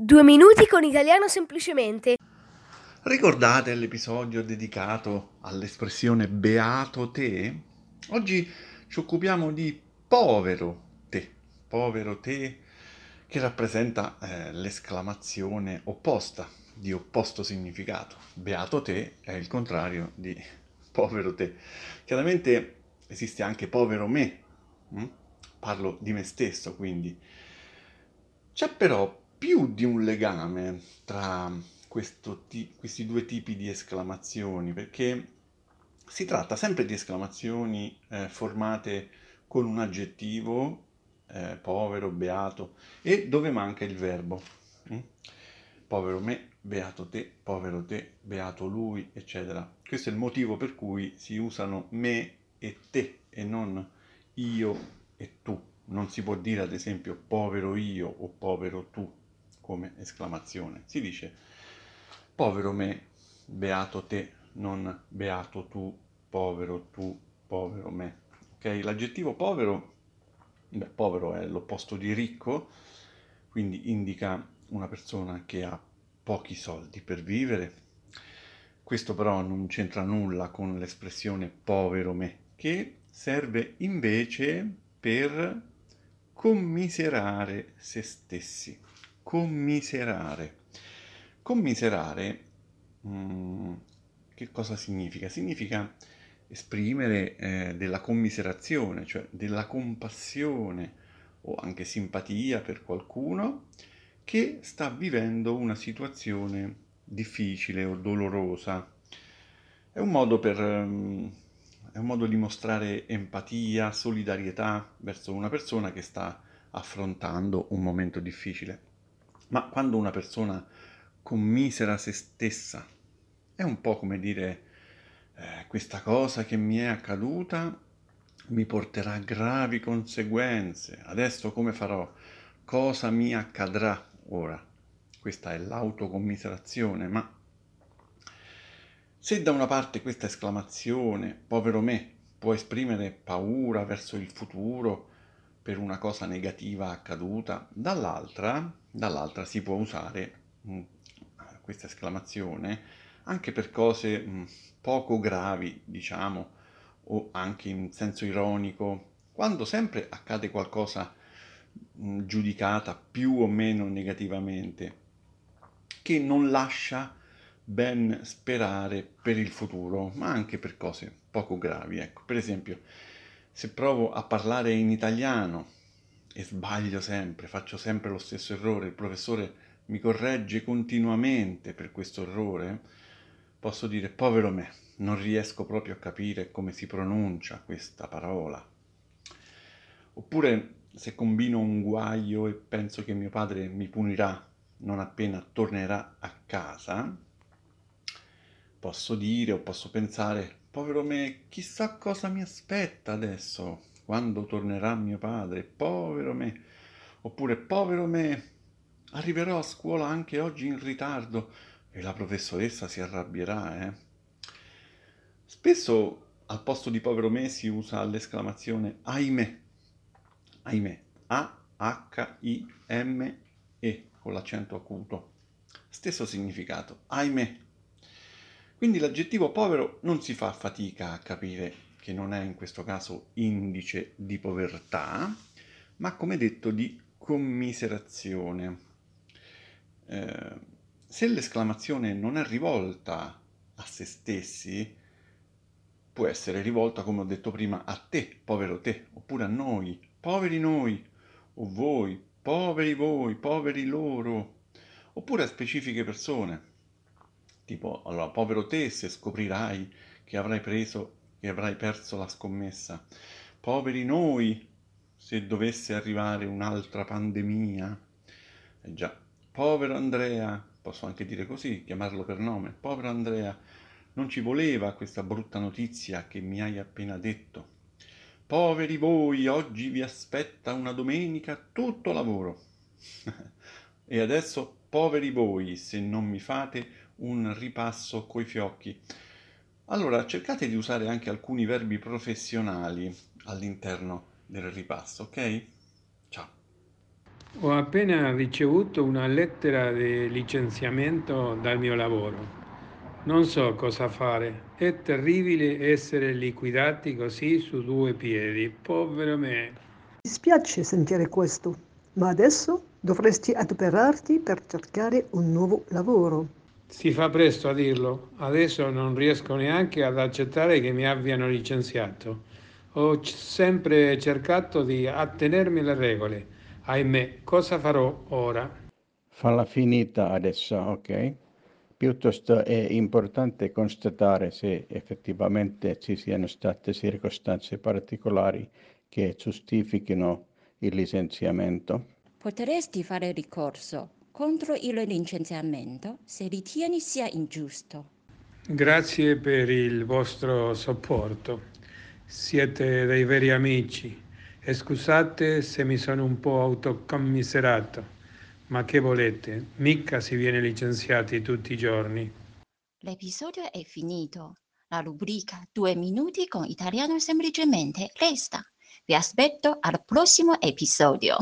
Due minuti con italiano semplicemente. Ricordate l'episodio dedicato all'espressione beato te? Oggi ci occupiamo di povero te, povero te che rappresenta eh, l'esclamazione opposta, di opposto significato. Beato te è il contrario di povero te. Chiaramente esiste anche povero me, hm? parlo di me stesso quindi. C'è però più di un legame tra ti- questi due tipi di esclamazioni, perché si tratta sempre di esclamazioni eh, formate con un aggettivo, eh, povero, beato, e dove manca il verbo. Mm? Povero me, beato te, povero te, beato lui, eccetera. Questo è il motivo per cui si usano me e te e non io e tu. Non si può dire ad esempio povero io o povero tu come esclamazione. Si dice povero me, beato te, non beato tu, povero tu, povero me. Ok? L'aggettivo povero, beh, povero è l'opposto di ricco, quindi indica una persona che ha pochi soldi per vivere. Questo però non c'entra nulla con l'espressione povero me, che serve invece per commiserare se stessi commiserare. Commiserare, mm, che cosa significa? Significa esprimere eh, della commiserazione, cioè della compassione o anche simpatia per qualcuno che sta vivendo una situazione difficile o dolorosa. È un modo, per, um, è un modo di mostrare empatia, solidarietà verso una persona che sta affrontando un momento difficile. Ma quando una persona commisera se stessa, è un po' come dire eh, questa cosa che mi è accaduta mi porterà gravi conseguenze. Adesso come farò? Cosa mi accadrà ora? Questa è l'autocommiserazione, ma se da una parte questa esclamazione, povero me, può esprimere paura verso il futuro, per una cosa negativa accaduta, dall'altra, dall'altra si può usare mh, mm, questa esclamazione anche per cose mh, mm, poco gravi, diciamo, o anche in senso ironico, quando sempre accade qualcosa mh, mm, giudicata più o meno negativamente, che non lascia ben sperare per il futuro, ma anche per cose poco gravi. Ecco, per esempio, se provo a parlare in italiano e sbaglio sempre, faccio sempre lo stesso errore, il professore mi corregge continuamente per questo errore, posso dire povero me, non riesco proprio a capire come si pronuncia questa parola. Oppure se combino un guaio e penso che mio padre mi punirà non appena tornerà a casa, posso dire o posso pensare Povero me, chissà cosa mi aspetta adesso, quando tornerà mio padre, povero me. Oppure, povero me, arriverò a scuola anche oggi in ritardo e la professoressa si arrabbierà, eh. Spesso al posto di povero me si usa l'esclamazione ahimè, ahimè, A-H-I-M-E con l'accento acuto. Stesso significato, ahimè. Quindi l'aggettivo povero non si fa fatica a capire che non è in questo caso indice di povertà, ma come detto di commiserazione. Eh, se l'esclamazione non è rivolta a se stessi, può essere rivolta, come ho detto prima, a te, povero te, oppure a noi, poveri noi, o voi, poveri voi, poveri loro, oppure a specifiche persone tipo, allora, povero te se scoprirai che avrai preso, che avrai perso la scommessa. Poveri noi se dovesse arrivare un'altra pandemia. Eh già, povero Andrea, posso anche dire così, chiamarlo per nome, povero Andrea, non ci voleva questa brutta notizia che mi hai appena detto. Poveri voi, oggi vi aspetta una domenica tutto lavoro. e adesso poveri voi se non mi fate un ripasso coi fiocchi. Allora, cercate di usare anche alcuni verbi professionali all'interno del ripasso, ok? Ciao. Ho appena ricevuto una lettera di licenziamento dal mio lavoro. Non so cosa fare. È terribile essere liquidati così su due piedi. Povero me. Mi spiace sentire questo, ma adesso dovresti adoperarti per cercare un nuovo lavoro. Si fa presto a dirlo. Adesso non riesco neanche ad accettare che mi abbiano licenziato. Ho c- sempre cercato di attenermi alle regole. Ahimè, cosa farò ora? Falla finita adesso, ok? Piuttosto è importante constatare se effettivamente ci siano state circostanze particolari che giustifichino il licenziamento. Potresti fare ricorso contro il licenziamento se ritieni sia ingiusto. Grazie per il vostro supporto. Siete dei veri amici. E scusate se mi sono un po' autocommiserato. Ma che volete? Mica si viene licenziati tutti i giorni. L'episodio è finito. La rubrica Due minuti con italiano semplicemente resta. Vi aspetto al prossimo episodio.